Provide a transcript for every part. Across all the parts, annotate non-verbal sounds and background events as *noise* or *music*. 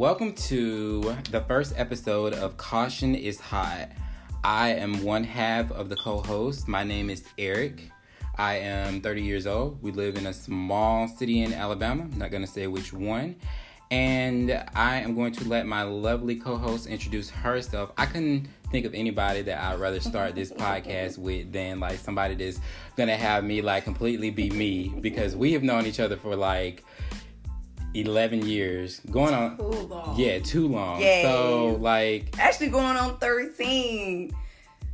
Welcome to the first episode of Caution is Hot. I am one half of the co host. My name is Eric. I am 30 years old. We live in a small city in Alabama. I'm not going to say which one. And I am going to let my lovely co host introduce herself. I couldn't think of anybody that I'd rather start this podcast with than like somebody that's going to have me like completely be me because we have known each other for like 11 years going on Too long. yeah too long Yes. so like Actually going on 13.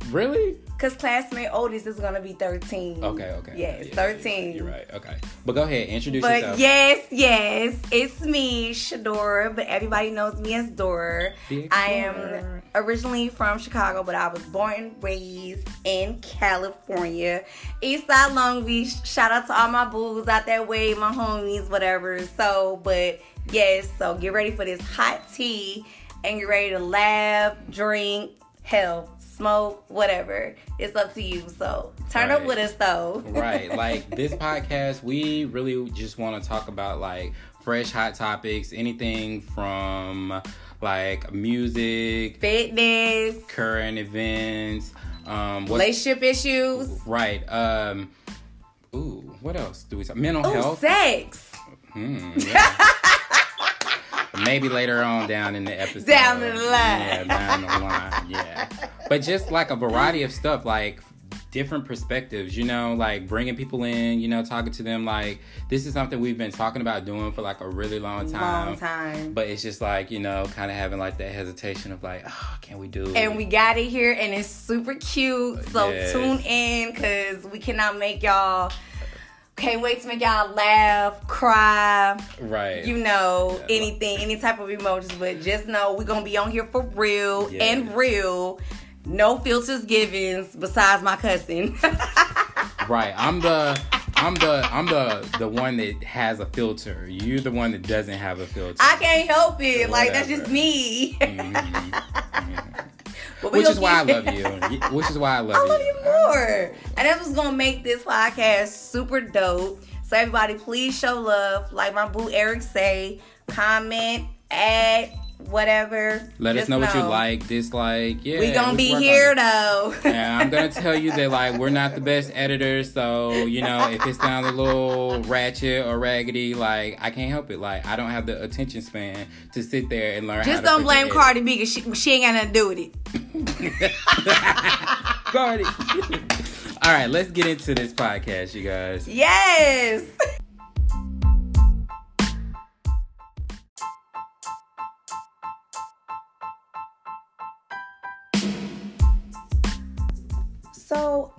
really Cause classmate oldest is gonna be 13. okay okay Yes, Yeah, 13. you're right, you're right okay but go ahead introduce But yourself yes, yes, it's me, Shadora, but everybody knows me as Dora. I am originally from Chicago, but I was born and raised in California. Eastside Long Beach. Shout out to all my booze out that way, my homies, whatever. So, but yes, so get ready for this hot tea and get ready to laugh, drink, hell, smoke, whatever. It's up to you. So turn up with us though. right *laughs* like this podcast we really just want to talk about like fresh hot topics anything from like music Fitness, current events um relationship issues. right um ooh what else do we talk mental Oh, health sex. Hmm, yeah. *laughs* Maybe later on down in the episode. Down the line. Yeah, down the line. Yeah. But just like a variety of stuff, like different perspectives, you know, like bringing people in, you know, talking to them. Like, this is something we've been talking about doing for like a really long time. Long time. But it's just like, you know, kind of having like that hesitation of like, oh, can we do it? and we got it here and it's super cute. So Yes. tune in because we cannot make y'all can't wait to make y'all laugh, cry, Right. you know, Yeah. anything, any type of emotions. But just know we're gonna be on here for real Yeah. and real. No filters givens besides my cousin. *laughs* Right. I'm the I'm the I'm the the one that has a filter. You're the one that doesn't have a filter. I can't help it. Like that's just me. *laughs* Mhm, mhm. Which is why I love you. Which is why I *laughs* love you. I you. love you more. And that's what's gonna make this podcast super dope. So everybody, please show love. Like my boo Eric say, comment, add, whatever. Let us Just know, what you like, dislike. Yeah, We gonna be here though. yeah, I'm gonna tell you that like we're not the best editors, so you know if it sounds a little ratchet or raggedy, like I can't help it. Like I don't have the attention span to sit there and learn. Just don't blame. Cardi B because she, she ain't got nothing to do with it. *laughs* Cardi. *laughs* All right, let's get into this podcast, you guys. Yes.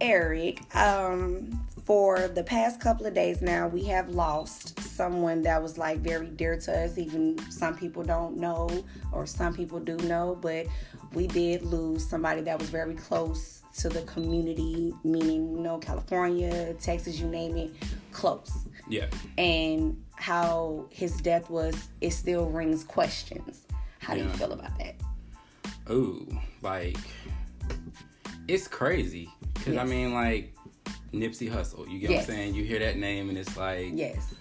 Eric, um, for the past couple of days now, we have lost someone that was like very dear to us. Even some people don't know, or some people do know, but we did lose somebody that was very close to the community, meaning, you know, California, Texas, you name it, close. Yeah. And how his death was, it still rings questions. How do you feel about that? Ooh, like it's crazy because I mean, like Nipsey Hussle. You get Yes. what I'm saying? You hear that name and it's like Yes.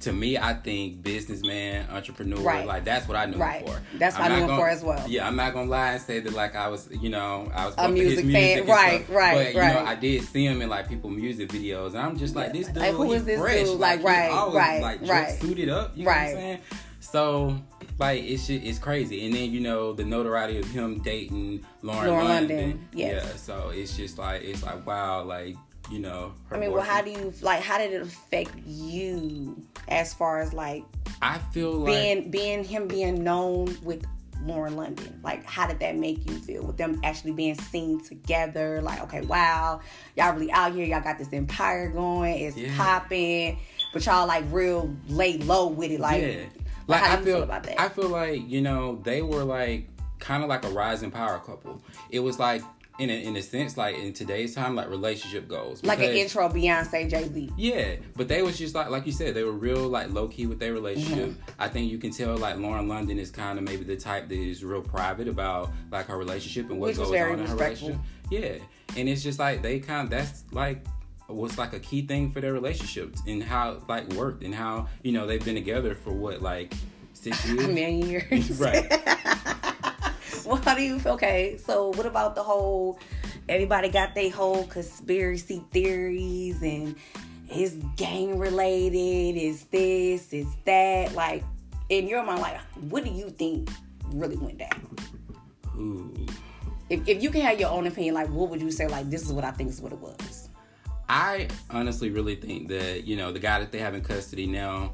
to me, I think businessman, entrepreneur, Right. like that's what I knew Right. him for. That's what I'm I knew him gonna- for as well. Yeah, I'm not gonna lie and say that like I was, you know, I was A music fan. music and Right, stuff. right, but, You know. I did see him in like people music videos, and I'm just like, this dude, Like, who is this fresh. dude? Like, he right, always, right, like, right. suited up. You know what Right. I'm saying? So, like, it's just, it's crazy. And then you know the notoriety of him dating Lauren, Lauren London. London, yes. Yeah. So it's just like it's like wow, like you know. her I mean, well, how do you like? How did it affect you as far as like I feel like being being him being known with Lauren London? Like, how did that make you feel with them actually being seen together? Like, okay, wow, y'all really out here. Y'all got this empire going. It's Yeah. popping, but y'all like real lay low with it. Like, yeah. Like, I feel, feel about that? I feel like you know they were like kind of like a rising power couple. It was like in a, in a sense like in today's time like relationship goals. like an intro Beyonce Jay Z. Yeah, but they was just like like you said, they were real like low key with their relationship. Mm-hmm. I think you can tell like Lauren London is kind of maybe the type that is real private about like her relationship and what Which goes on in her relationship. Yeah, and it's just like they kind of that's like was like a key thing for their relationship and how like worked and how you know they've been together for what like Six *laughs* years. million years. *laughs* Right. *laughs* well, how do you feel? Okay, so what about the whole? Everybody got their whole conspiracy theories and is gang related? Is this? Is that? Like in your mind, like what do you think really went down? Ooh. If, if you can have your own opinion, like what would you say? Like this is what I think is what it was. I honestly really think that you know the guy that they have in custody now.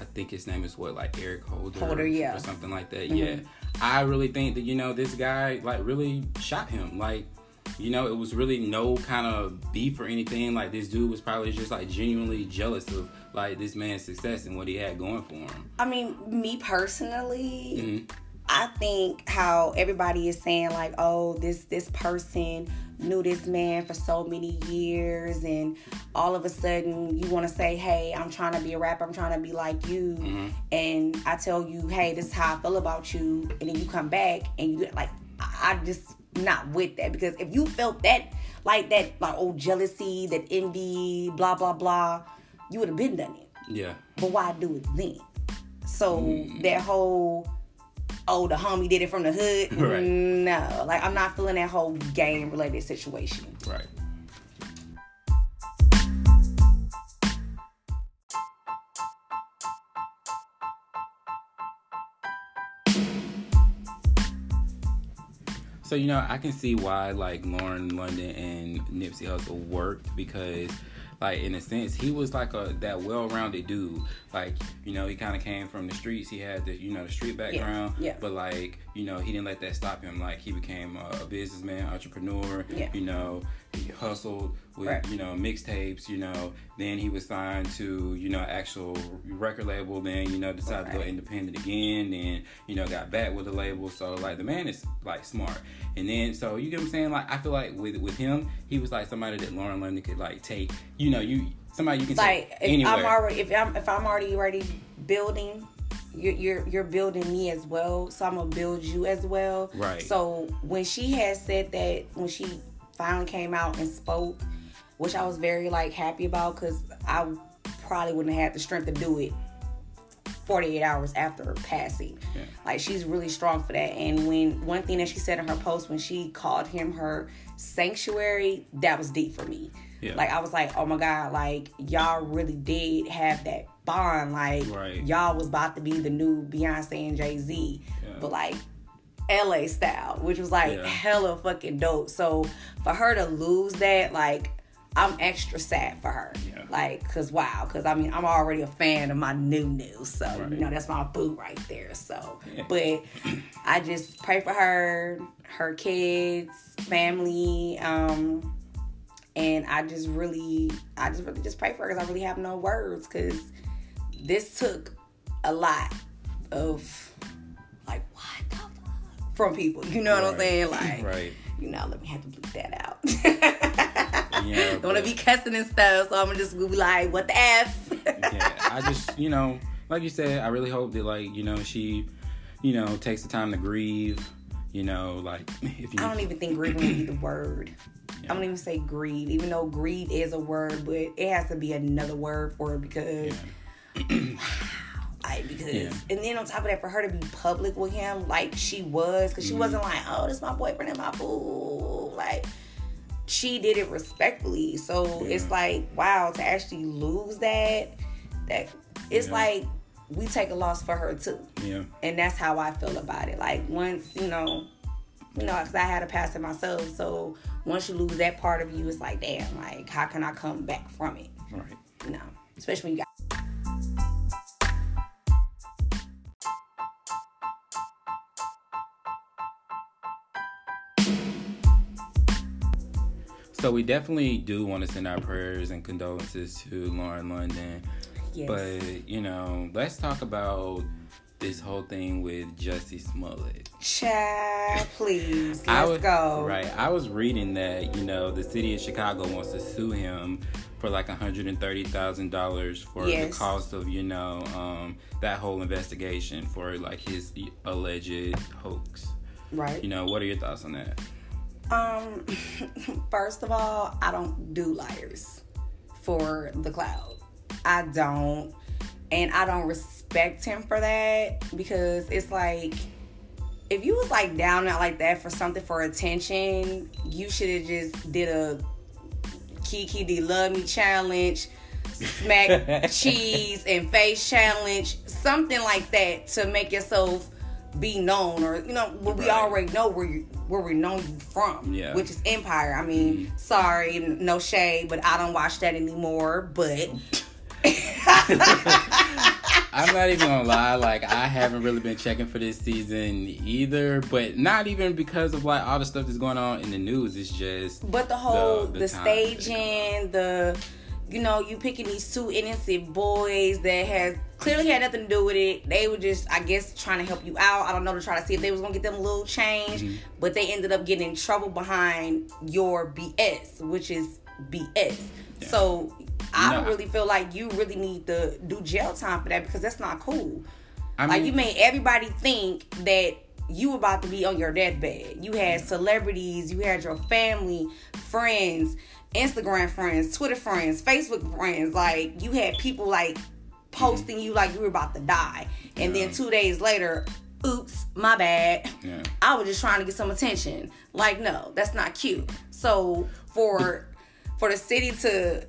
I think his name is what, like Eric Holder, Holder, yeah. or something like that. Mhm. Yeah, I really think that you know this guy like really shot him. Like, you know, it was really no kind of beef or anything. Like this dude was probably just like genuinely jealous of like this man's success and what he had going for him. I mean, me personally, Mhm. I think how everybody is saying like, oh, this this person knew this man for so many years, and all of a sudden you want to say, hey, I'm trying to be a rapper, I'm trying to be like you, Mhm. and I tell you, hey, this is how I feel about you, and then you come back and you like, I I just not with that because if you felt that like that like oh jealousy, that envy, blah blah blah, you would have been done it Yeah, but why do it then? So Mm. that whole oh the homie did it from the hood. *laughs* Right. No, like I'm not feeling that whole game related situation. right. So you know, I can see why like Lauren London and Nipsey Hussle worked because, like in a sense, he was like a that well-rounded dude. Like you know, he kind of came from the streets. He had the you know the street background. yeah. yeah. But like you know, he didn't let that stop him. Like he became a, businessman, entrepreneur. Yeah. You know, he hustled with Right. you know mixtapes. You know, then he was signed to you know actual record label. Then you know decided to go independent again. Then you know got back with the label. So like the man is like smart. And then so you get what I'm saying. Like I feel like with with him, he was like somebody that Lauren London could like take. You know, you somebody you can Like take if anywhere. I'm already if I'm if I'm already already building. You're, you're you're building me as well, so I'm gonna build you as well. Right. So when she had said that, when she finally came out and spoke, which I was very like happy about, because I probably wouldn't have had the strength to do it 48 hours after her passing. Yeah. Like she's really strong for that. And when one thing that she said in her post when she called him her sanctuary, that was deep for me. Yeah. Like I was like, oh my god, like y'all really did have that bond. Like Right. y'all was about to be the new Beyonce and Jay Z, Yeah. but like LA style, which was like Yeah. hella fucking dope. So for her to lose that, like I'm extra sad for her. Yeah. Like, cause wow, cause I mean I'm already a fan of my new new, so Right. you know that's my boo right there. So, Yeah. but I just pray for her, her kids, family, um, and I just really, I just really just pray for her because I really have no words because this took a lot of from people. You know what I'm saying? Like, right. you know, let me have to bleep that out. *laughs* Yeah, Don't wanna be cussing and stuff, so I'm gonna just be like, what the f? yeah, I just, you know, like you said, I really hope that, like, you know, she, you know, takes the time to grieve. You know, like *laughs* if you, I don't even think grieve would be the word. *clears throat* I don't even say grieve, even though grieve is a word, but it has to be another word for it because, *clears throat* Because, Yeah. and then on top of that, for her to be public with him like she was, because she Mm-hmm. wasn't like, oh, this is my boyfriend and my boo, like. She did it respectfully, so Yeah. it's like wow to actually lose that. That it's Yeah. like we take a loss for her too yeah, and that's how I feel about it. Like once you know, you know, because I had a past in myself. So once you lose that part of you, it's like, damn, like how can I come back from it? right. You know, especially when you got. So we definitely do want to send our prayers and condolences to Lauren London. Yes. But you know, let's talk about this whole thing with Jussie Smollett. Chad, please, let's I was, go. Right. I was reading that, you know, the city of Chicago wants to sue him for like $130,000 for the cost of, you know, um, that whole investigation for like his alleged hoax. Right. You know, what are your thoughts on that? Um, *laughs* first of all, I don't do liars for the cloud. I don't. and I don't respect him for that because it's like if you was like down out like that for something for attention, you should have just did a Kiki D Love Me challenge, smack *laughs* cheese and face challenge, something like that to make yourself be known or you know what we already know where you where we know you from Yeah. which is empire i mean mm-hmm. sorry no shade but i don't watch that anymore but *laughs* I'm not even gonna lie, like I haven't really been checking for this season either, but not even because of like all the stuff that's going on in the news. It's just But the whole The- the, the time that they staging, the you know, you picking these two innocent boys that has clearly had nothing to do with it. They were just, I guess, trying to help you out. I don't know to try to see if they was gonna get them a little change, Mm-hmm. but they ended up getting in trouble behind your BS, which is BS. So I No, I- really feel like you really need to do jail time for that because that's not cool. I Like you made everybody think that you about to be on your deathbed. You had celebrities, you had your family, friends, Instagram friends, Twitter friends, Facebook friends. Like you had people like posting you like you were about to die. And then two days later, oops, my bad. Yeah. I was just trying to get some attention. Like, no, that's not cute. So for for the city to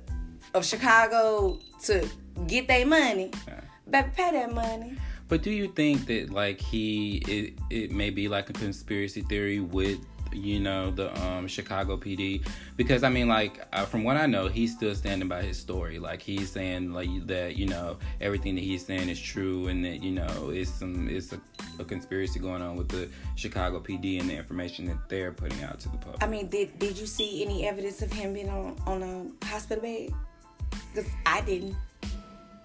of Chicago to get their money, Yeah. baby, pay that money. But do you think that like he it, it may be like a conspiracy theory with you know the um Chicago PD because I mean like uh, from what I know he's still standing by his story like he's saying like that you know everything that he's saying is true and that you know it's some it's a, a conspiracy going on with the Chicago PD and the information that they're putting out to the public. I mean, did did you see any evidence of him being on on a hospital bed? Because I didn't.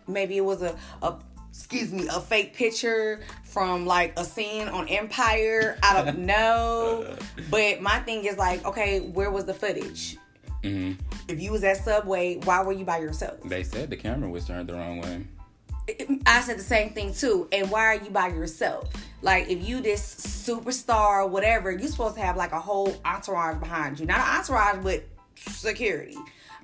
Maybe it was a a excuse me a fake picture from like a scene on Empire. I don't *laughs* know. but my thing is like, okay, where was the footage? hmm If you was at Subway, why were you by yourself? They said the camera was turned the wrong way. I said the same thing too. And why are you by yourself? Like, if you this superstar whatever, you supposed to have like a whole entourage behind you. Not an entourage, but security.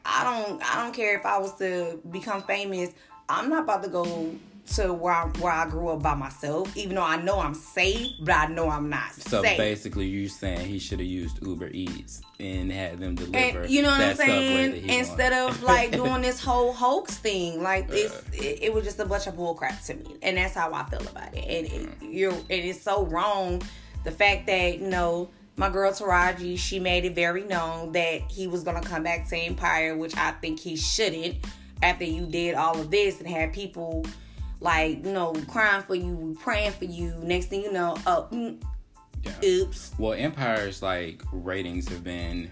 I don't. I don't care if I was to become famous. I'm not about to go to where I, where I grew up by myself. Even though I know I'm safe, but I know I'm not So safe. basically, you saying he should have used Uber Eats and had them deliver. and you know what I'm saying? Instead wanted. of like *laughs* doing this whole hoax thing, like uh. it's it, it was just a bunch of bullcrap to me, and that's how I feel about it. And it, mm. you're and it's so wrong. The fact that you know my girl Taraji, she made it very known that he was gonna come back to Empire, which I think he shouldn't. After you did all of this and had people like you know crying for you, praying for you. Next thing you know, oh, mm, Yeah. oops. Well, Empire's like ratings have been,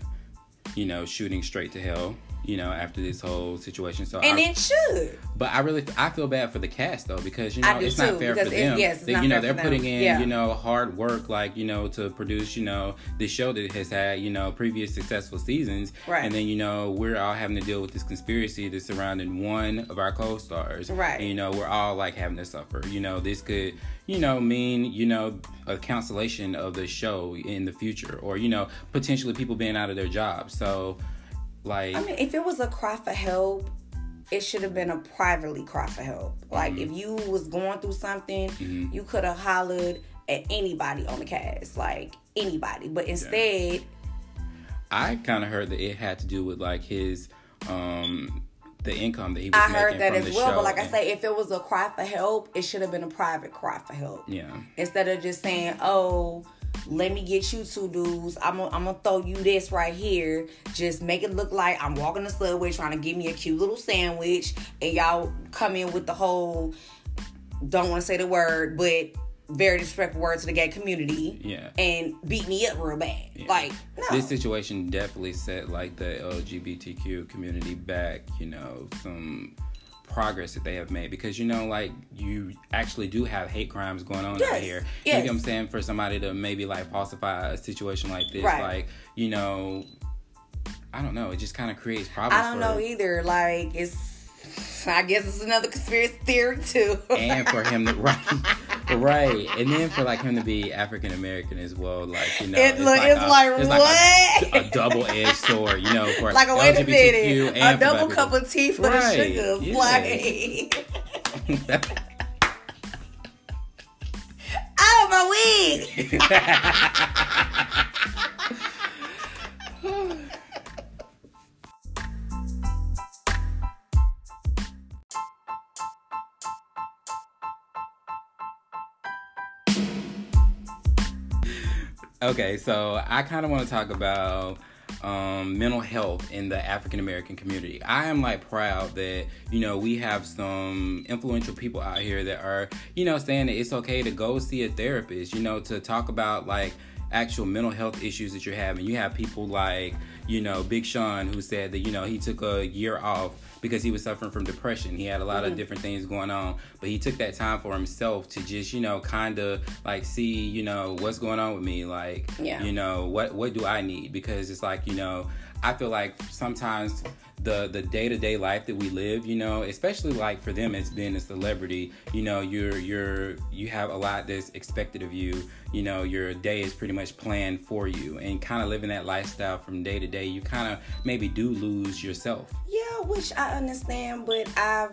you know, shooting straight to hell. You know, after this whole situation. So, And I, it should. but I really, I feel bad for the cast though because you know it's too, not fair for because it- them. yes, They- you know, they're them. putting in, Yeah. you know, hard work, like you know, to produce, you know, this show that has had, you know, previous successful seasons. Right. And then you know, we're all having to deal with this conspiracy that's surrounding one of our co-stars. Right. And you know, we're all like having to suffer. You know, this could, you know, mean, you know, a cancellation of the show in the future, or you know, potentially people being out of their jobs. So, like, I mean, if it was a cry for help, it should have been a privately cry for help. Like Mm-hmm. if you was going through something, you could have hollered at anybody on the cast, like anybody. But instead, I kind of heard that it had to do with like his, um, the income that he was I heard that as well. But like I say, if it was a cry for help, it should have been a private cry for help. yeah. Instead of just saying, "Oh, let me get you two dudes. I'm gonna, I'm gonna throw you this right here. Just make it look like I'm walking the subway trying to give me a cute little sandwich, and y'all come in with the whole don't want to say the word, but very disrespectful word to the gay community. Yeah. and beat me up real bad. Like no, This situation definitely set like the LGBTQ community back, you know, some progress that they have made because you know like you actually do have hate crimes going on out here. yes. You know what I'm saying? For somebody to maybe like falsify a situation like this, Right. like, you know, I don't know, it just kind of creates problems. I don't know either. Like it's, I guess it's another conspiracy theory too. and for him to *laughs* right, right, and then for like him to be African American as well, like you know, It look- it's like, it's what? a, a double edged sword, you know, for like a wait a minute, a double cup people. of tea for Right, the sugar. yeah. Like *laughs* oh, my wig. *laughs* okay, so I kind of want to talk about um, mental health in the African American community. I am like proud that you know we have some influential people out here that are you know saying that it's okay to go see a therapist. You know to talk about like actual mental health issues that you're having. You have people like you know Big Sean who said that you know he took a year off because he was suffering from depression. He had a lot mm-hmm. of different things going on, but he took that time for himself to just, you know, kind of like see, you know, what's going on with me, like, yeah. you know, what what do I need? Because it's like, you know, I feel like sometimes the the day-to-day life that we live you know especially like for them as being a celebrity you know you're you're you have a lot that's expected of you you know your day is pretty much planned for you and kind of living that lifestyle from day to day you kind of maybe do lose yourself yeah which i understand but i've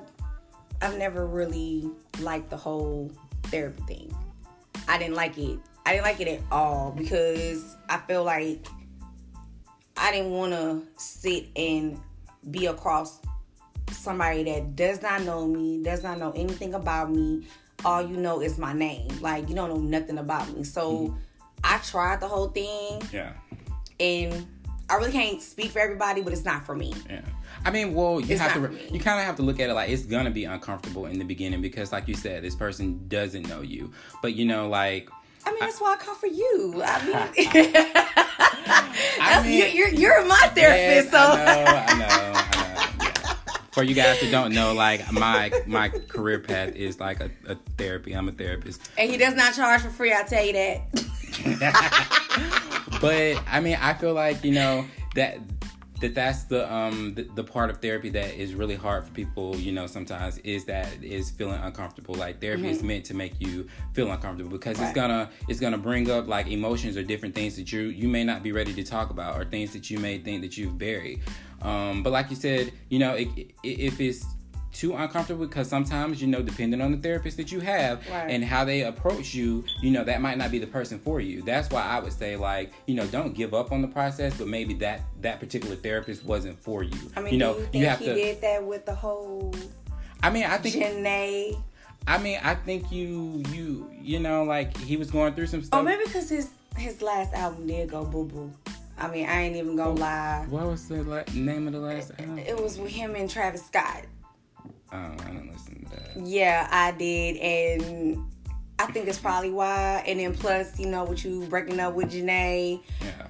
i've never really liked the whole therapy thing i didn't like it i didn't like it at all because i feel like I didn't want to sit and be across somebody that does not know me, does not know anything about me. All you know is my name. Like you don't know nothing about me. So mm-hmm. I tried the whole thing. Yeah. And I really can't speak for everybody, but it's not for me. Yeah. I mean, well, you it's have to you kind of have to look at it like it's gonna be uncomfortable in the beginning because, like you said, this person doesn't know you. But you know, like I mean, that's I, why I come for you. I mean, *laughs* *laughs* I mean you're, you're my therapist, so I know, I know. For you guys that don't know, like my my career path is like a, a therapy. I'm a therapist, and he does not charge for free. I tell you that. *laughs* but I mean, I feel like you know that that that's the um the, the, part of therapy that is really hard for people you know sometimes is that is feeling uncomfortable like therapy mm-hmm. is meant to make you feel uncomfortable because right. it's gonna it's gonna bring up like emotions or different things that you you may not be ready to talk about or things that you may think that you've buried um but like you said you know it, it, if it's too uncomfortable because sometimes you know depending on the therapist that you have right. and how they approach you you know that might not be the person for you that's why i would say like you know don't give up on the process but maybe that that particular therapist wasn't for you i mean you know you, you have he to did that with the whole i mean i think Jhené. I mean, I think you, you, you know, like he was going through some oh, stuff. Oh, maybe because his his last album did go boo boo. I mean, I ain't even gonna oh, lie. What was the la- name of the last album? It was with him and Travis Scott. Oh, I didn't listen to that. Yeah, I did, and I think it's probably why. And then plus, you know, with you breaking up with Jhené. Yeah.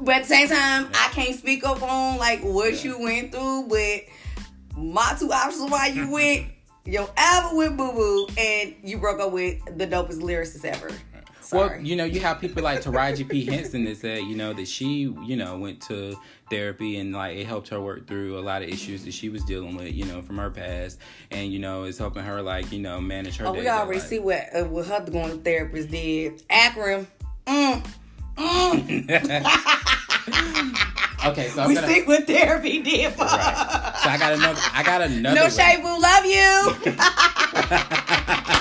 But at the same time, yeah. I can't speak up on like what yeah. you went through, but my two options why you *laughs* went, your album went boo boo, and you broke up with the dopest lyricist ever. Sorry. Well, you know, you have people like *laughs* Taraji P. Henson that said, you know, that she, you know, went to therapy and like it helped her work through a lot of issues that she was dealing with, you know, from her past, and you know, it's helping her like, you know, manage her. Oh, we already see what uh, what her going to therapist did. Akron. Mm. Mm. *laughs* okay, so I'm we gonna, see what therapy did for right. So I got another. I got another. No shade, boo. Love you. *laughs*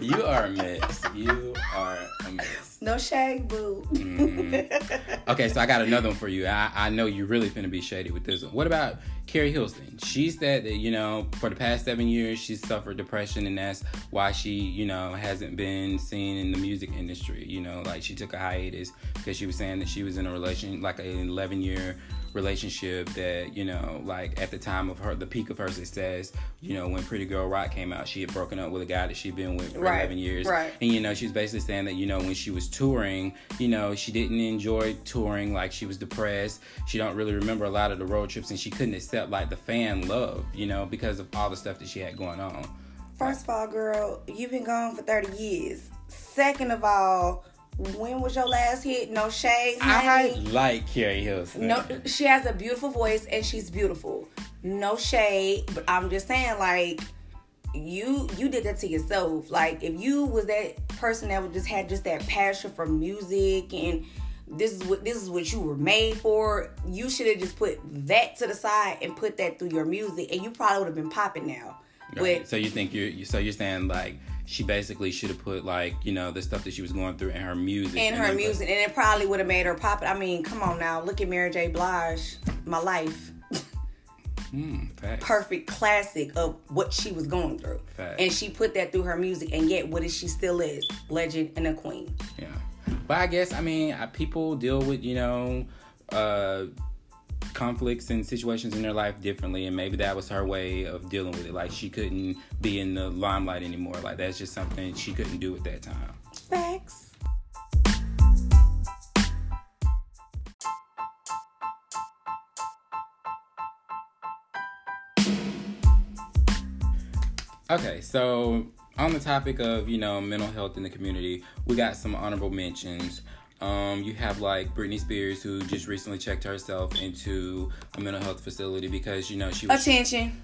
you are a mess. You are a mess. No shade, boo. mm-hmm. Okay, so I got another one for you. I, I know you're really finna be shady with this one. What about Keri Hilson? She said that, you know, for the past seven years, she's suffered depression, and that's why she, you know, hasn't been seen in the music industry. You know, like she took a hiatus because she was saying that she was in a relation, like an 11 year relationship that you know like at the time of her the peak of her success you know when pretty girl rock came out she had broken up with a guy that she'd been with for right, 11 years right. and you know she was basically saying that you know when she was touring you know she didn't enjoy touring like she was depressed she don't really remember a lot of the road trips and she couldn't accept like the fan love you know because of all the stuff that she had going on first of all girl you've been gone for 30 years second of all when was your last hit? No shade. Honey. I like Keri Hilson. No, she has a beautiful voice and she's beautiful. No shade, but I'm just saying, like, you you did that to yourself. Like, if you was that person that would just had just that passion for music and this is what this is what you were made for, you should have just put that to the side and put that through your music, and you probably would have been popping now. Right. But so you think you're you- so you're saying like she basically should have put like you know the stuff that she was going through in her music. in her music, and it probably would have made her pop. I mean, come on now, look at Mary J. Blige, "My Life," hmm, facts. perfect classic of what she was going through, Facts. and she put that through her music, and yet what is she still is legend and a queen. Yeah, but I guess I mean uh, people deal with you know uh, conflicts and situations in their life differently, and maybe that was her way of dealing with it. Like she couldn't be in the limelight anymore. Like that's just something she couldn't do at that time. Thanks. Okay, so on the topic of you know mental health in the community, we got some honorable mentions. Um, you have like Britney Spears, who just recently checked herself into a mental health facility because you know she was Attention.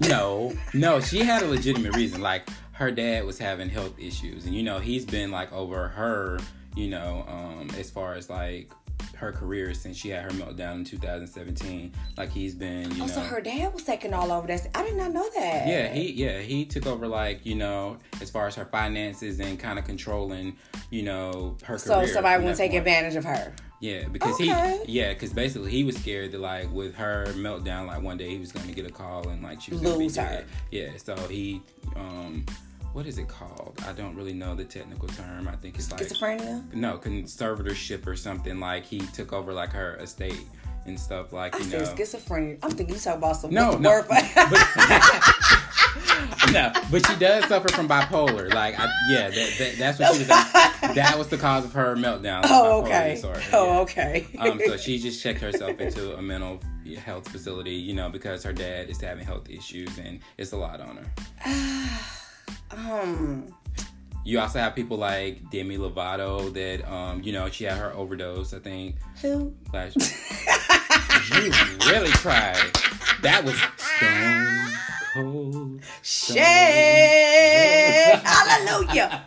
no, no, she had a legitimate reason. Like her dad was having health issues, and you know he's been like over her, you know, um, as far as like her career since she had her meltdown in 2017. Like he's been, you Oh, know, so her dad was taking all over that. I did not know that. yeah, he yeah he took over like you know as far as her finances and kind of controlling, you know, her So somebody wouldn't take point. advantage of her. Yeah, because Okay. he yeah, because basically he was scared that like with her meltdown, like one day he was going to get a call and like she was going to be dead. Yeah, so he um, what is it called? I don't really know the technical term. I think it's like Schizophrenia. no conservatorship or something. Like he took over like her estate and stuff. Like you know. schizophrenia. I'm thinking you talking about some No, no. word for- *laughs* no, but she does suffer from bipolar. Like, I, yeah, that, that, that's what she was. *laughs* That was the cause of her meltdown. oh, okay. disorder, Oh, yeah. okay. Um, so she just checked herself into a mental health facility, you know, because her dad is having health issues and it's a lot on her. *sighs* *sighs* *sighs* um, You also have people like Demi Lovato that, um, you know, she had her overdose. I think who? last. you really tried. That was stone cold. Shit! Hallelujah!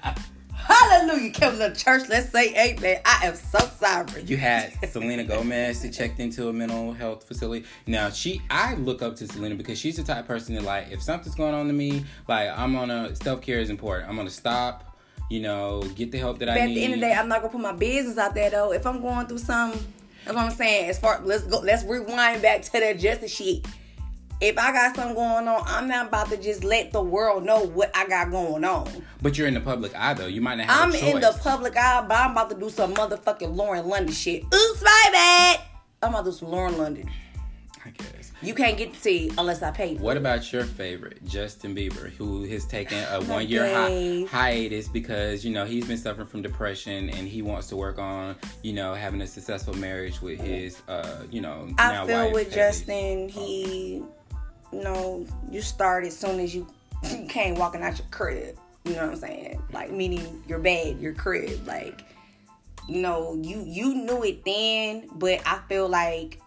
Hallelujah! Come to church. Let's say amen. I am so sorry. You had Selena Gomez that checked into a mental health facility. Now she, I look up to Selena because she's the type of person that like, if something's going on to me, like I'm gonna self care is important. I'm gonna stop, you know, get the help that But I at need. At the end of the day, I'm not gonna put my business out there though. If I'm going through something, that's what I'm saying. As far let's go, let's rewind back to that justice shit. If I got something going on, I'm not about to just let the world know what I got going on. but you're in the public eye though. You might not have I'm in the public eye, but I'm about to do some motherfucking Lauren London shit. Oops, my bad. I'm about to do some Lauren London. I guess. You can't get to see unless I pay. What about your favorite, Justin Bieber, who has taken a *sighs* one year hi- hiatus because, you know, he's been suffering from depression and he wants to work on, you know, having a successful marriage with his, uh, you know, I now feel with Justin, he, know, you start as soon as you, you came walking out your crib. You know what I'm saying? Like meaning your bed, your crib. Like, you know, you you knew it then, but I feel like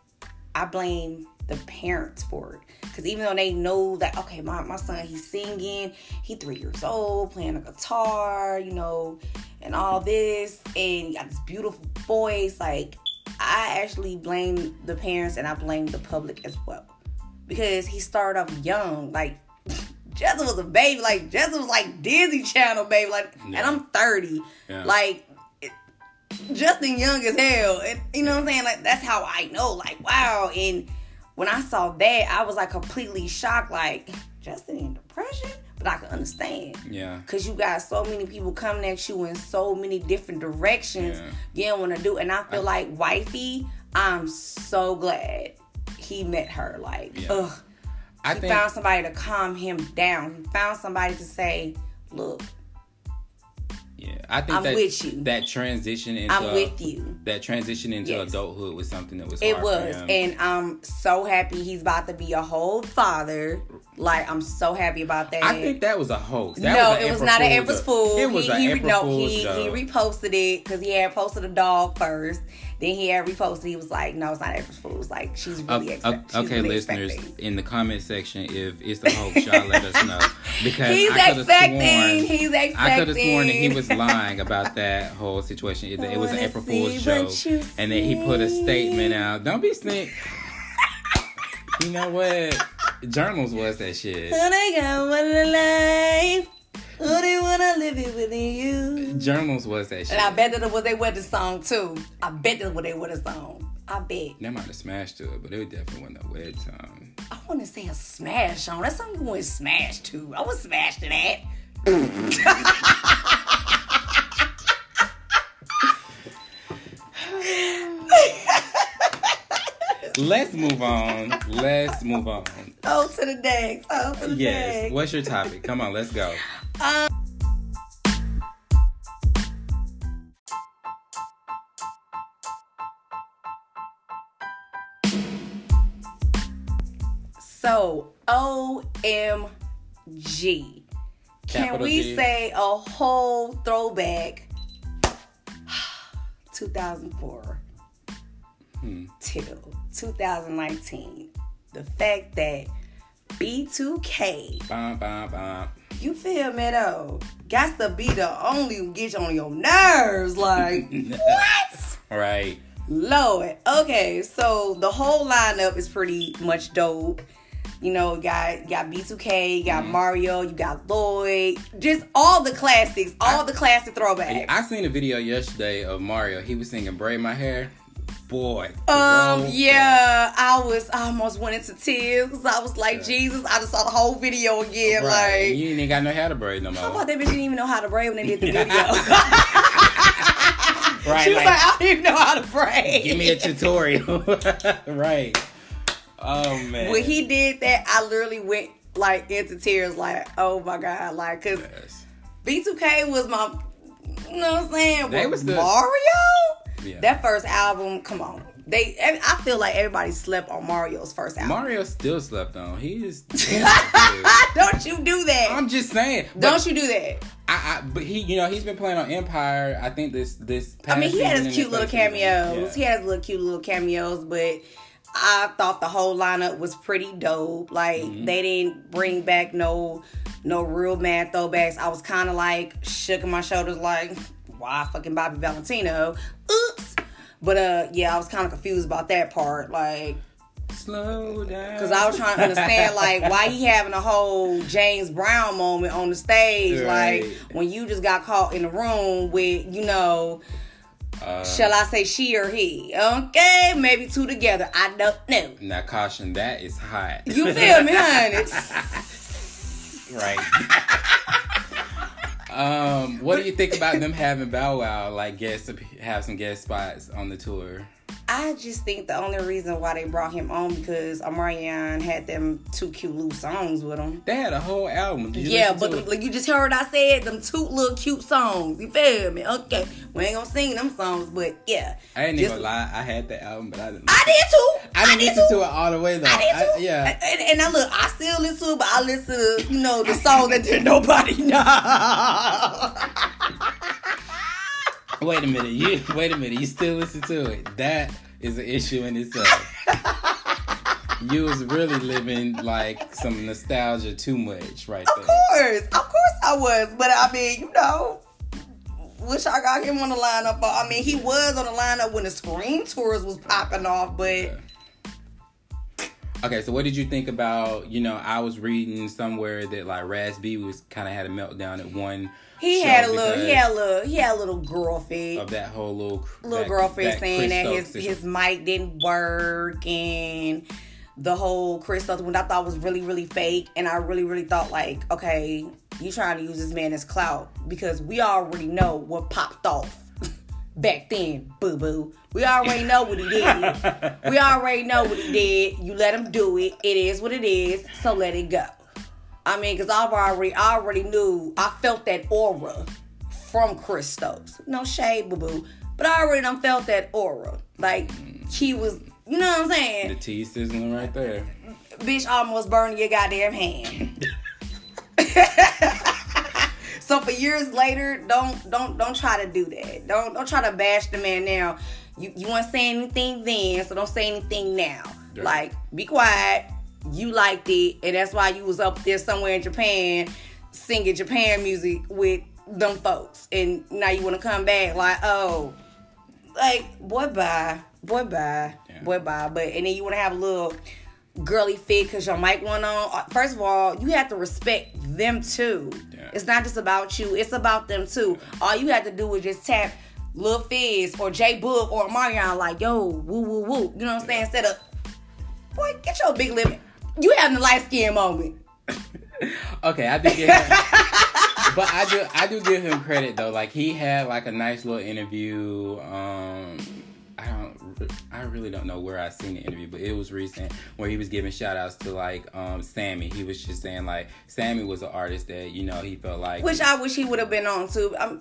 I blame the parents for it. Cause even though they know that okay, my, my son he's singing, he three years old, playing a guitar, you know, and all this, and he got this beautiful voice, like I actually blame the parents and I blame the public as well. Because he started off young, like *laughs* Jessica was a baby, like Jessica was like Disney Channel baby, like and I'm 30. Yeah. Like it- Justin young as hell. And you know what I'm saying? Like that's how I know, like, wow. And when I saw that, I was like completely shocked, like, Justin in depression? But I can understand. Yeah. Cause you got so many people coming at you in so many different directions Yeah. you don't want to do. And I feel like wifey, I'm so glad he met her. Like, Yeah. ugh. I He think found somebody to calm him down. He found somebody to say, look, yeah, I think I'm that with you. that transition into I'm with you. that transition into Yes. adulthood was something that was It was. And I'm so happy he's about to be a whole father. Like, I'm so happy about that. I think that was a hoax. That no, was it was not an Empress. Fool. It was he, an he, April no, Fool's he, he reposted it because he had posted a dog first. Then he had reposted. He was like, "No, it's not April Fool's. Like she's really Okay, expect- she's okay, really listeners, expecting." in the comment section, if it's the hoax, y'all let us know *laughs* because He's I could have expecting. sworn He's expecting. I could have sworn that he was lying about that whole situation. It, it was an April Fool's joke, and then he put a statement out. Don't be sneak. you know what? Journals was that shit. Got one life. Who they wanna live it with you? Journals was that shit. And I bet that was they the song too. I bet that was they the song. I bet. They might have smashed to it, but it definitely wasn't a wed song. I want to say a smash on. That's something you want to smash to. I was smashed to that. Let's move on. Let's move on. Oh, to the next. Oh, to the Yes. next. What's your topic? Come on, let's go. So, OMG. Can Capital we G. say a whole throwback *sighs* 2004 Hmm. till 2019? The fact that B2K, Bum, bum, bum. You feel me though, got to be the only get on your nerves. Like, *laughs* what? Right. Lord. Okay, so the whole lineup is pretty much dope. You know, got got B2K, you Mm-hmm. got Mario, you got Lloyd, just all the classics, all the classic throwbacks. I seen a video yesterday of Mario. He was singing "Braid My Hair." Boy. um, yeah, I was I almost went into tears because I was like, Jesus, I just saw the whole video again. Right. Like, you ain't even got no hair to braid no more. how about that bitch didn't even know how to braid when they did the *laughs* video? *laughs* right. she was like, like, I don't even know how to braid. give me a tutorial. *laughs* right. Oh man. when he did that, I literally went like into tears, like, oh my god, like, cause Yes. B2K was my, you know what I'm saying? They was the- Mario. Yeah. That first album, come on. They, I feel like everybody slept on Mario's first album. Mario still slept on. He is. *laughs* Don't you do that? I'm just saying. Don't you do that? I, I, but he, you know, he's been playing on Empire. I think this, this. Past I mean, he had his cute little cameos. He Yeah. had his little cute little cameos, but I thought the whole lineup was pretty dope. Like Mm-hmm. they didn't bring back no no real mad throwbacks. I was kind of like shook my shoulders, like why fucking Bobby Valentino? Oops. But uh, yeah, I was kind of confused about that part, like. Slow down. Cause I was trying to understand like why he having a whole James Brown moment on the stage, Right. like when you just got caught in the room with you know Uh, Shall I say she or he? Okay, maybe two together. I don't know. Now, caution, that is hot. You feel me, honey? *laughs* right. *laughs* um, what do you think about them having Bow Wow like guest have some guest spots on the tour? I just think the only reason why they brought him on because Omarion had them two cute little songs with him. They had a whole album. Yeah, but the, like you just heard I said them two little cute songs. You feel me? Okay, we ain't gonna sing them songs, but yeah. I ain't Just- even lie. I had the album, but I didn't. I did too. I didn't did listen too. to it all the way though. I did too. yeah. And, and I look, I still listen to it, but I listen to, you know, the song that did nobody *laughs* know. Wait a minute. You wait a minute. You still listen to it? That is an issue in itself. you was really living like some nostalgia too much right Of there. course, of course I was. But I mean, you know, wish I got him on the lineup. I mean, he was on the lineup when the Scream tours was popping off, but Okay, so what did you think about? You know, I was reading somewhere that like Raz B was kind of had a meltdown at one. he had a little, he had a little, he had a little girlfriend. of that whole little little that- girlfriend that saying that his his mic didn't work and the whole Chris Stokes one I thought was really really fake and I really really thought like okay you trying to use this man as clout because we already know what popped off back then boo boo we already know what he did *laughs* we already know what he did you let him do it it is what it is so let it go I mean because I've already I already knew I felt that aura from Chris Stokes. No shade, boo boo. But I already done felt that aura. Like he was, you know what I'm saying? the tea sizzling right there. Bitch almost burned your goddamn hand. *laughs* so for years later, don't don't don't try to do that. Don't don't try to bash the man now. You you want to say anything then, so don't say anything now. Like be quiet. You liked it, and that's why you was up there somewhere in Japan singing Japan music with them folks, and now you want to come back like oh like boy bye boy bye Yeah. boy bye but and then you want to have a little girly fit because your mic went on. Uh, First of all, you have to respect them too. Yeah. It's not just about you; it's about them too. All you have to do is just tap Lil Fizz or J-Boog or Marion like, yo, woo woo woo. You know what I'm saying? Instead of, boy, get your big lip. You having the light skin moment. *laughs* Okay, I give him, *laughs* but I do I do give him credit though. Like he had like a nice little interview. Um, I don't, I really don't know where I seen the interview, but it was recent where he was giving shout outs to like um Sammy. He was just saying like Sammy was an artist that you know he felt like Which I wish he would have been on too. Um,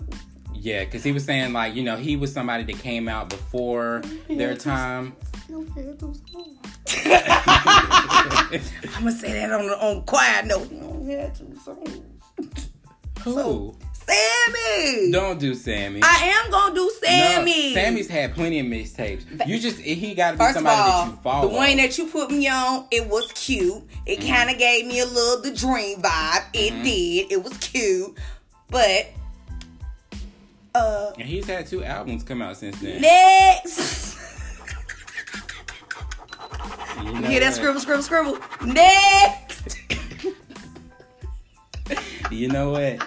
yeah, because he was saying like you know he was somebody that came out before their time. *laughs* I'm gonna say that on on quiet note. You don't have two songs. Who? Sammy. Don't do Sammy. I am gonna do Sammy. No, Sammy's had plenty of mixtapes. You just he got to be First somebody all, that you follow. the one that you put me on, it was cute. It Mm-hmm. kind of gave me a little The-Dream vibe. It did. It was cute, but uh, and he's had two albums come out since then. next. You know hear that scribble, scribble, scribble? Next. *laughs* You know what?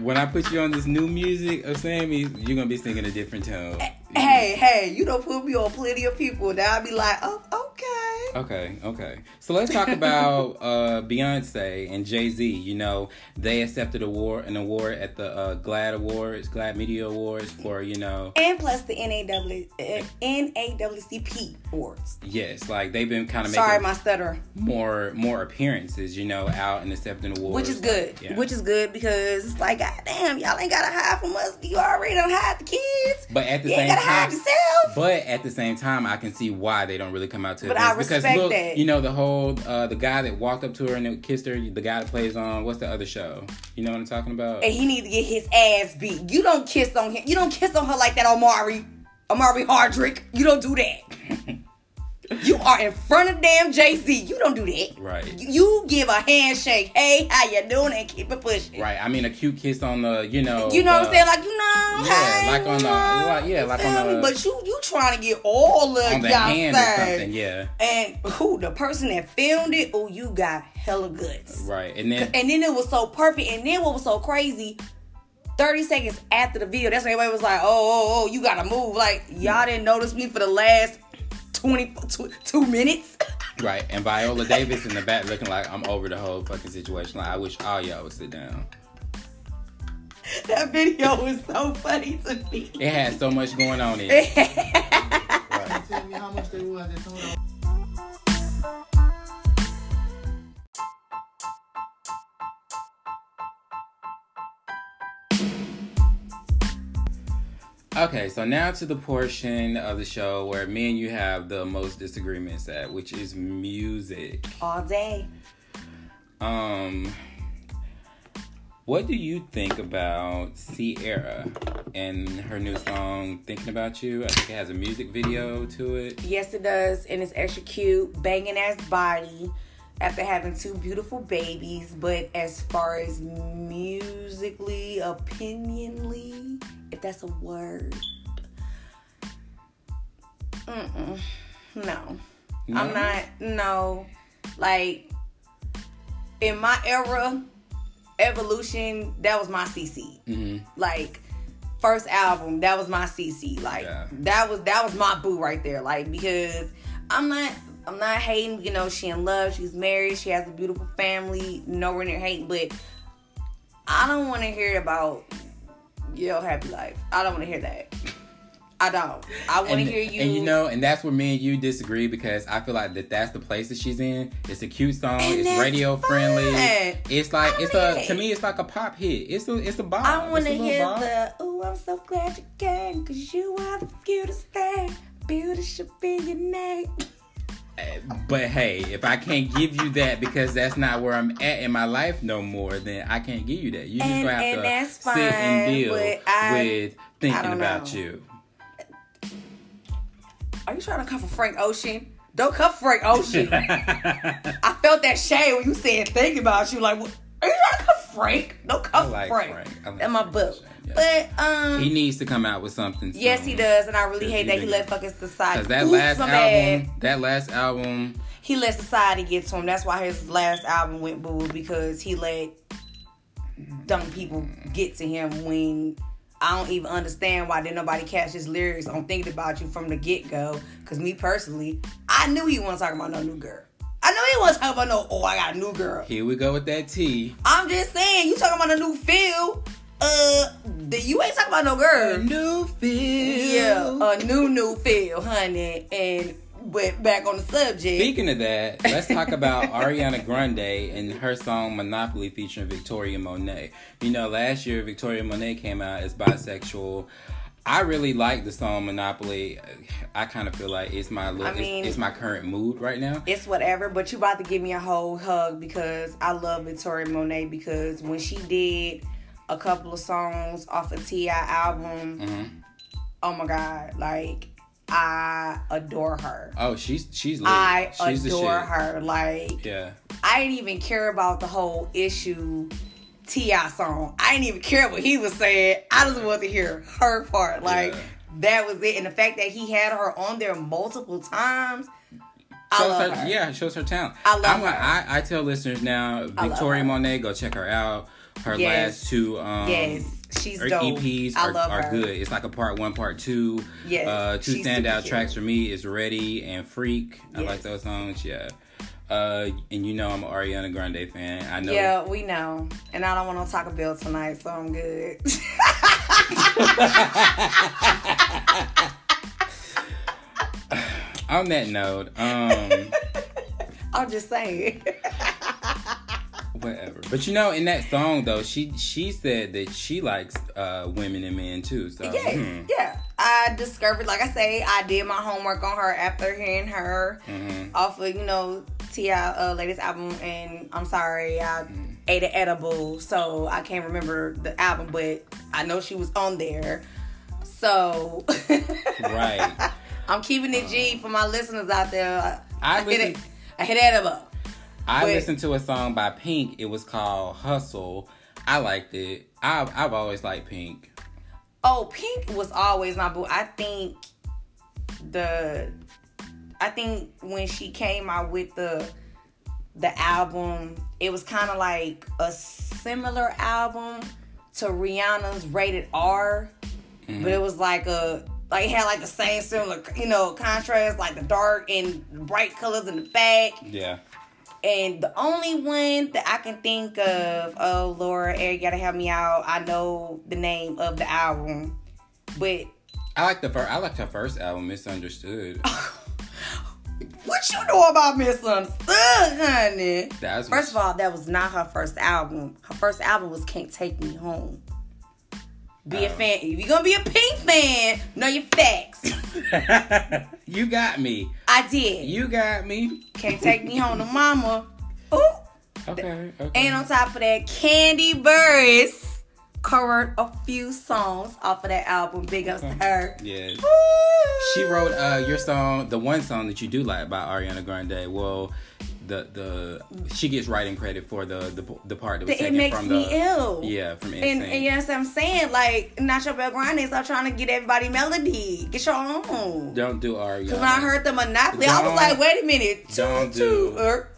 When I put you on this new music of Sammy, you're gonna be singing a different tone. Hey, hey, you don't put me on plenty of people. Now I'll be like, oh, okay. Okay, okay. So let's talk about *laughs* uh, Beyonce and Jay Z. You know, they accepted award an award at the uh, GLAAD Awards, GLAAD Media Awards for you know. And plus the NAW, uh, NAACP awards. Yes, like they've been kind of Sorry, making my stutter. more more appearances, you know, out and accepting awards, Which is good. Yeah. Which is good because it's like, goddamn, y'all ain't gotta hide from us. You already don't hide the kids. But at the you same gotta yourself. but at the same time, I can see why they don't really come out to But I because respect look, that. you know, the whole uh, the guy that walked up to her and kissed her, the guy that plays on what's the other show? You know what I'm talking about? and he need to get his ass beat. You don't kiss on him. You don't kiss on her like that, Omari. Omari Hardwick. You don't do that. *laughs* you are in front of damn Jay Z. You don't do that. Right. You, give a handshake. Hey, how you doing? And keep it pushing. Right. I mean, a cute kiss on the, you know. You know what I'm saying? Like you know, Yeah, hey, like on the- you know, well, yeah, like on the- But you you trying to get all of on the y'all hand or something. Yeah. And who the person that filmed it? Oh, you got hella guts. Right. And then And then it was so perfect. And then what was so crazy? 30 seconds after the video, that's when everybody was like, oh, oh, oh, you gotta move. Like, y'all mm. didn't notice me for the last 20, two, two minutes. right. And Viola Davis in the back looking like I'm over the whole fucking situation. Like I wish all y'all would sit down. that video was so funny to me. It had so much going on in it. *laughs* Right. Tell me how much they was. Okay, so now to the portion of the show where me and you have the most disagreements at, which is music. All day. Um, what do you think about Ciara and her new song "Thinking About You"? I think it has a music video to it. Yes, it does, and it's extra cute, banging ass body after having two beautiful babies. But as far as musically, opinionly, if that's a word, mm-mm, no, No? I'm not. No, like in my era, evolution, that was my CC. hmm like first album that was my cc like Yeah. that was that was my boo right there like because i'm not i'm not hating you know she in love she's married she has a beautiful family nowhere near hate, but i don't want to hear about your happy life i don't want to hear that i don't i want to hear you and you know, and that's where me and you disagree because I feel like that that's the place that she's in. It's a cute song. And it's radio friendly. It's like it's a. to me it's like a pop hit. It's a it's a bop. I want to It's a little hear bop. the, oh, I'm so glad you came, cause you are the cutest thing. Beauty should be your name. But hey, if I can't give you that because that's not where I'm at in my life no more, then I can't give you that. You just And- gonna have and to sit and deal with thinking about know. you. Are you trying to come for Frank Ocean? Don't come for Frank Ocean. I *laughs* I felt that shade when you said thinking about you. Like, what? Are you trying to come Frank? Don't come like Frank. Frank. I like That's my Frank book. Ocean, yeah. But um, he needs to come out with something. yes, he does, and I really hate he that he let fuckers decide. Cause that Oops, last album, bad. that last album, he let society get to him. That's why his last album went boo because he let dumb people get to him when I don't even understand why did nobody catch his lyrics on thinking about you from the get go. Cause me personally, I knew he wasn't talking about no new girl. I know he wasn't talking about no, oh, I got a new girl. Here we go with that T. I'm just saying, you talking about a new feel. Uh, the, you ain't talking about no girl. A new feel. Yeah, a new new feel, honey. And went back on the subject. Speaking of that, let's talk about *laughs* Ariana Grande and her song Monopoly featuring Victoria Monet. You know, last year Victoria Monet came out as bisexual. I really like the song Monopoly. I kind of feel like it's my look, I mean- it's, it's my current mood right now. it's whatever, but you about to give me a whole hug because I love Victoria Monet because when she did a couple of songs off a T.I. album, Mhm. oh my god, like I adore her. Oh, she's she's lit. I she's adore her. Like Yeah. I didn't even care about the whole issue T.I. song. I didn't even care what he was saying. I just wanted to hear her part. Like Yeah. that was it. And the fact that he had her on there multiple times, I love her, her. yeah, it shows her talent. I love I'm, her. I, I tell listeners now, Victoria. Monet, go check her out. Her Yes. last two um, yes, she's her dope. EPs I are, are good. It's like a part one, part two. Yes, Uh, two she's standout tracks for me is Ready and Freak. I Yes. like those songs. Yeah. Uh, and you know I'm an Ariana Grande fan. I know. Yeah, we know. And I don't want no Taco Bell tonight, so I'm good. *laughs* On that note, um, *laughs* I'm just saying. *laughs* whatever. But you know, in that song though, she she said that she likes uh women and men too. So Yes, hmm. yeah. I discovered, like I say, I did my homework on her after hearing her Mhm. off of, you know, T.I. uh, latest album. And I'm sorry, I ate an edible, so I can't remember the album, but I know she was on there. So, *laughs* Right. I'm keeping it G for my listeners out there. I hit it. I hit edible. I But- listened to a song by Pink. It was called Hustle. I liked it. I've, I've always liked Pink. Oh, Pink was always my boo. I think the I think when she came out with the the album, it was kind of like a similar album to Rihanna's Rated R, mm-hmm. but it was like a like it had like the same similar you know contrast, like the dark and bright colors in the back. Yeah. And the only one that I can think of, oh Laura, Eric, gotta help me out. I know the name of the album, but I like the first. I liked her first album, Misunderstood. *laughs* what you know about Misunderstood, honey? That was First of all, that was not her first album. Her first album was Can't Take Me Home. Be a Oh. fan. If you're gonna be a Pink fan, know your facts. *laughs* you got me. I did. You got me. Can't Take Me Home to Mama. *laughs* Ooh. Okay. Okay. And on top of that, Kandi Burruss covered a few songs off of that album. Big ups to her. yeah. She wrote uh your song, the one song that you do like by Ariana Grande. Well, the the she gets writing credit for the the, the part that was It taken makes from me the ill. yeah from And, Insane. and you know what I'm saying? Like, Nacho Bell Grande, stop trying to get everybody melody. Get your own. Don't do Ariana. Because when I heard the Monopoly, I was like, wait a minute. don't do- two, er,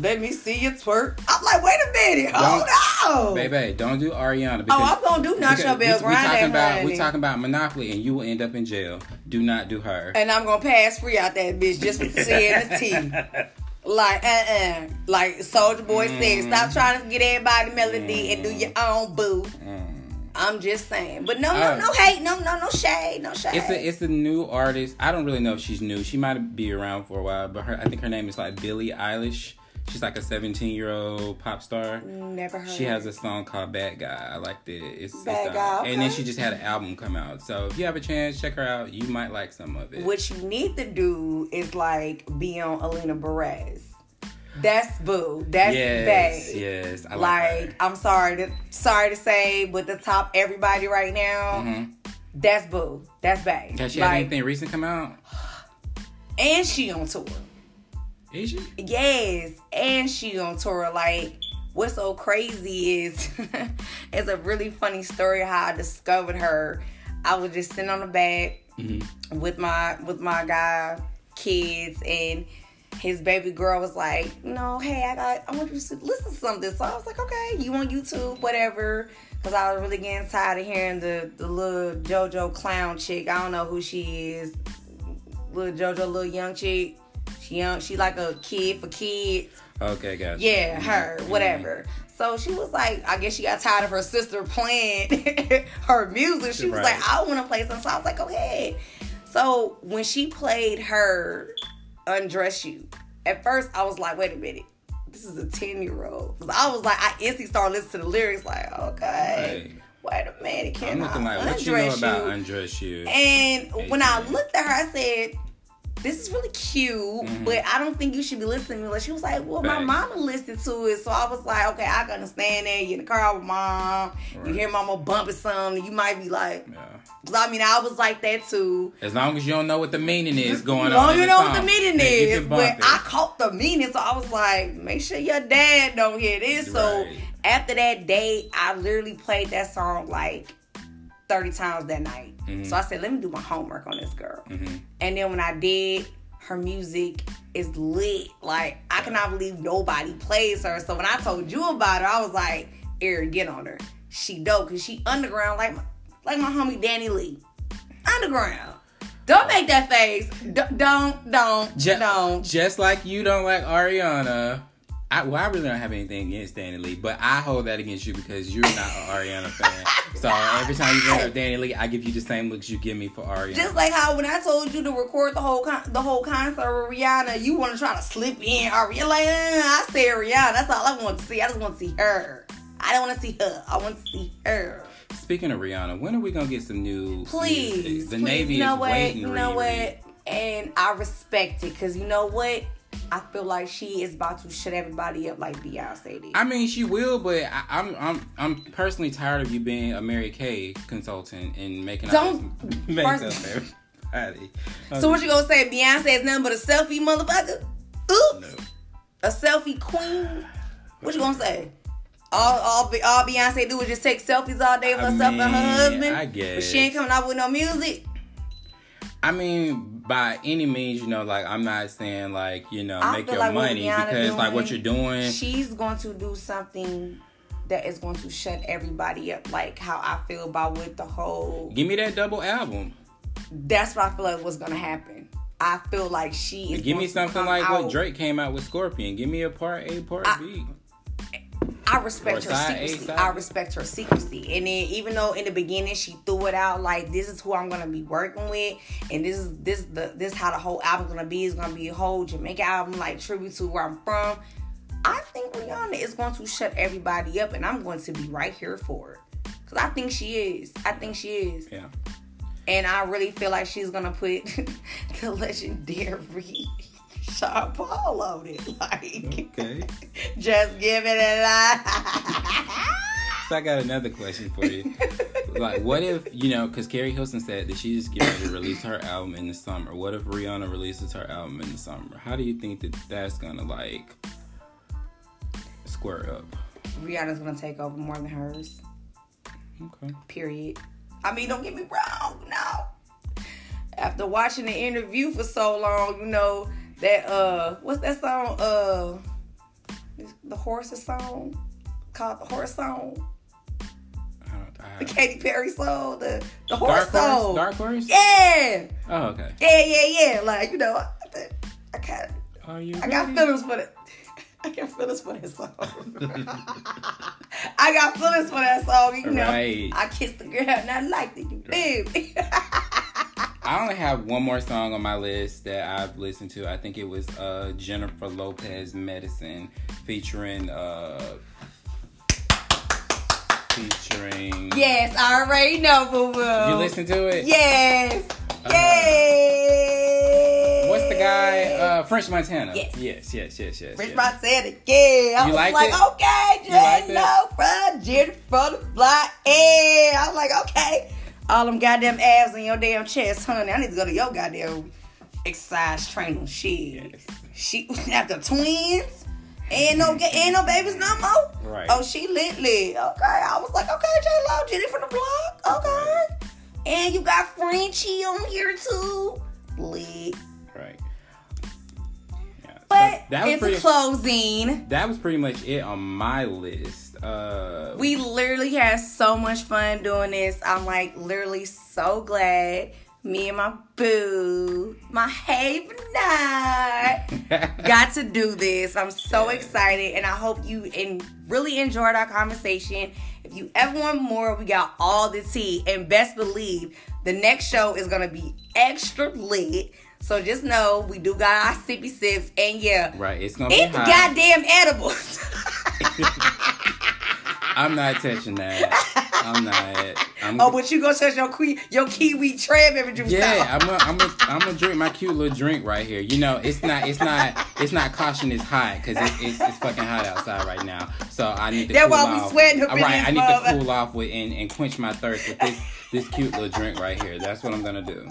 let me see you twerk. I'm like, wait a minute. Hold on. Baby, don't do Ariana. Oh, I'm going to do because Nacho we- Bell we, Grande, talking about we talking about Monopoly, and you will end up in jail. Do not do her. and I'm going to pass free out that bitch just for seeing the T. *laughs* Like, uh uh Like Soulja Boy said, stop trying to get everybody melody and do your own boo. I'm just saying. But no, no, Uh, no hate. No, no, no shade. No shade. It's a it's a new artist. I don't really know if she's new. She might be around for a while, but her I think her name is like Billie Eilish. She's like a 17 year old pop star. Never heard She has a song called Bad Guy. I liked it. It's, it's, Bad uh, Guy, And then she just had an album come out. So if you have a chance, check her out. You might like some of it. What you need to do is like be on Alina Perez. That's boo. That's yes, bad. yes. I like, Like. I'm sorry to sorry to say, but the top everybody right now, Mhm. that's boo. That's bad. Has she had anything recent come out? and she on tour. Is she? Yes, and she on tour. Like, what's so crazy is *laughs* it's a really funny story how I discovered her. I was just sitting on the bed Mm-hmm. with my with my guy kids, and his baby girl was like, no, hey, I got, I want you to listen to something. So I was like, okay, you on YouTube, whatever. Cause I was really getting tired of hearing the the little JoJo clown chick. I don't know who she is. Little JoJo, little young chick. She young. She like a kid for kids. Okay, gotcha. Yeah, her, Mhm. whatever. So she was like, I guess she got tired of her sister playing *laughs* her music. She was Right. like, I want to play some. So I was like, okay. So when she played her Undress You, at first I was like, wait a minute. This is a 10 year old. I was like, I instantly started listening to the lyrics, like, okay, wait a minute, I'm can looking I like, what you know about you? undress you? And when I looked at her, I said, "This is really cute, Mhm. but I don't think you should be listening to me." She was like, "Well, my mama listened to it, so I was like, okay, I can understand that. You in the car with mom, you hear mama bumping something, you might be like, Yeah. I mean, I was like that too. As long as you don't know what the meaning is going Long on. in you know what the meaning is, but it. I caught the meaning, so I was like, make sure your dad don't hear this. So after that day, I literally played that song like 30 times that night. Mhm. So I said, let me do my homework on this girl. Mhm. And then when I did, her music is lit. Like I cannot believe nobody plays her. So when I told you about her, I was like, Eric, get on her. She dope because she underground like my, like my homie Danny Lee. Underground. Don't make that face. D- don't, don't, Ju- don't. Just like you don't like Ariana. I, well, I really don't have anything against Danny Lee, but I hold that against you because you're not an Ariana fan. *laughs* So every time you bring up Danny Lee, I give you the same looks you give me for Ariana. Just like how when I told you to record the whole con- the whole concert with Rihanna, you want to try to slip in Ariana. Like, uh, I said Rihanna. That's all I want to see. I just want to see her. I don't want to see her. I want to see her. Speaking of Rihanna, when are we gonna get some new? Please, music? the please. Navy you know is what? waiting. You know what? And I respect it because you know what? I feel like she is about to shut everybody up like Beyonce did. I mean, she will, but I, I'm I'm I'm personally tired of you being a Mary Kay consultant and making all Don't- this *laughs* makeup first- everybody. so what you gonna say? Beyonce is nothing but a selfie motherfucker? Oops, No. a selfie queen. What you gonna say? All, all, Be- all Beyonce do is just take selfies all day of I herself and her husband. I guess. But she ain't coming out with no music. I mean, by any means, you know, like I'm not saying like you know I make your like money because like what you're doing, doing. She's going to do something that is going to shut everybody up, like how I feel about with the whole. Give me that double album. That's what I feel like was going to happen. I feel like she is. Give me something like out- what Drake came out with Scorpion. Give me a part A, part I- B. I respect her secrecy. side I respect her secrecy. And then even though in the beginning she threw it out like this is who I'm gonna be working with, and this is this the this how the whole album gonna be. It's gonna be a whole Jamaica album like tribute to where I'm from. I think Rihanna is going to shut everybody up, and I'm going to be right here for it. Cause I think she is. I think she is. Yeah. And I really feel like she's gonna put *laughs* the legendary Sean Paul on it. *laughs* Like Okay. *laughs* just give it a lie. So I got another question for you. *laughs* like, what if you know? Because Keri Hilson said that she just getting ready to release her album in the summer. What if Rihanna releases her album in the summer? How do you think that that's gonna like square up? Rihanna's gonna take over more than hers. Okay. Period. I mean, don't get me wrong. No. After watching the interview for so long, you know that uh, what's that song? Uh, the horses song called the horse song. I don't, I, The Katy Perry song. The the horse Dark song. Horse. Dark Horse. Yeah. Oh, okay. Yeah, yeah, yeah. Like you know, I, I kind of Are you? I got feelings for that. *laughs* I got feelings for that song. *laughs* I got feelings for that song. You know, Right. I kissed the girl and I liked it. You baby. *laughs* I only have one more song on my list that I've listened to. I think it was uh, Jennifer Lopez "Medicine" featuring uh, featuring. yes, I already know, boo boo. You listen to it? Yes. Uh, yes. What's the guy? Uh, French Montana. Yes. Yes. Yes. Yes. Yes. Rich yes. It. Yeah. I You was like, it? okay, You liked J it? Lo Jennifer the Block. Yeah. I was like, okay. All them goddamn abs in your damn chest, honey. I need to go to your goddamn exercise training. Shit. Yes. She *laughs* after twins. Ain't no ain't no babies no more. Right. Oh, she lit lit. Okay. I was like, okay, J Lo, Jenny from the block. Okay. And you got Frenchie on here too. Lit. Right. Yeah. But But That was it's pretty- closing. That was pretty much it on my list. Uh, We literally had so much fun doing this. I'm like literally so glad me and my boo, my have not, *laughs* got to do this. I'm so excited, and I hope you in, really enjoyed our conversation. If you ever want more, we got all the tea, and best believe the next show is gonna be extra lit. So just know we do got our sippy sips, and yeah, right, it's gonna be hot. goddamn edibles. *laughs* *laughs* I'm not touching that. I'm not. I'm, oh, but you gonna touch your que- your kiwi cranberry juice? yeah, now. I'm gonna I'm gonna drink my cute little drink right here. You know, it's not it's not it's not caution it's hot because it's, it's it's fucking hot outside right now. So I need to That's cool why we off. sweating up All right, I need mother. to cool off with and, and quench my thirst with this this cute little drink right here. That's what I'm gonna do.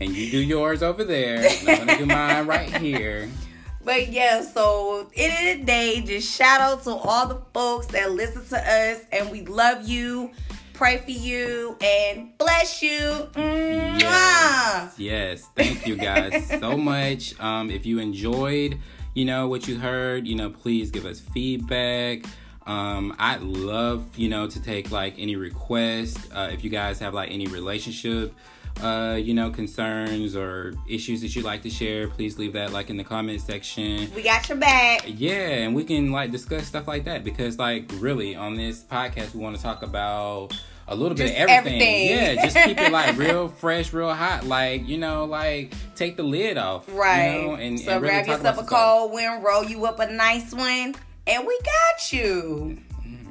And you do yours over there. And I'm gonna do mine right here. But yeah, so end of the day, just shout out to all the folks that listen to us, and we love you, pray for you, and bless you. Mwah. Yes, yes. Thank you guys *laughs* so much. Um, if you enjoyed, you know, what you heard, you know, please give us feedback. Um, I'd love, you know, to take like any requests. Uh, if you guys have like any relationship, uh, you know, concerns or issues that you'd like to share, please leave that like in the comment section. We got your back. Yeah, and we can like discuss stuff like that because like really on this podcast we want to talk about a little Just bit of everything. everything. Yeah, just keep it like *laughs* real fresh, real hot. Like you know, like take the lid off. you Right. know, and, so and really grab yourself a cold one, roll you up a nice one, and we got you.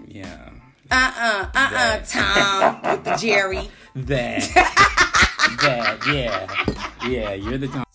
Yeah. Uh uh uh uh, That. Tom with the Jerry. *laughs* That. *laughs* that. Yeah. Yeah. You're the.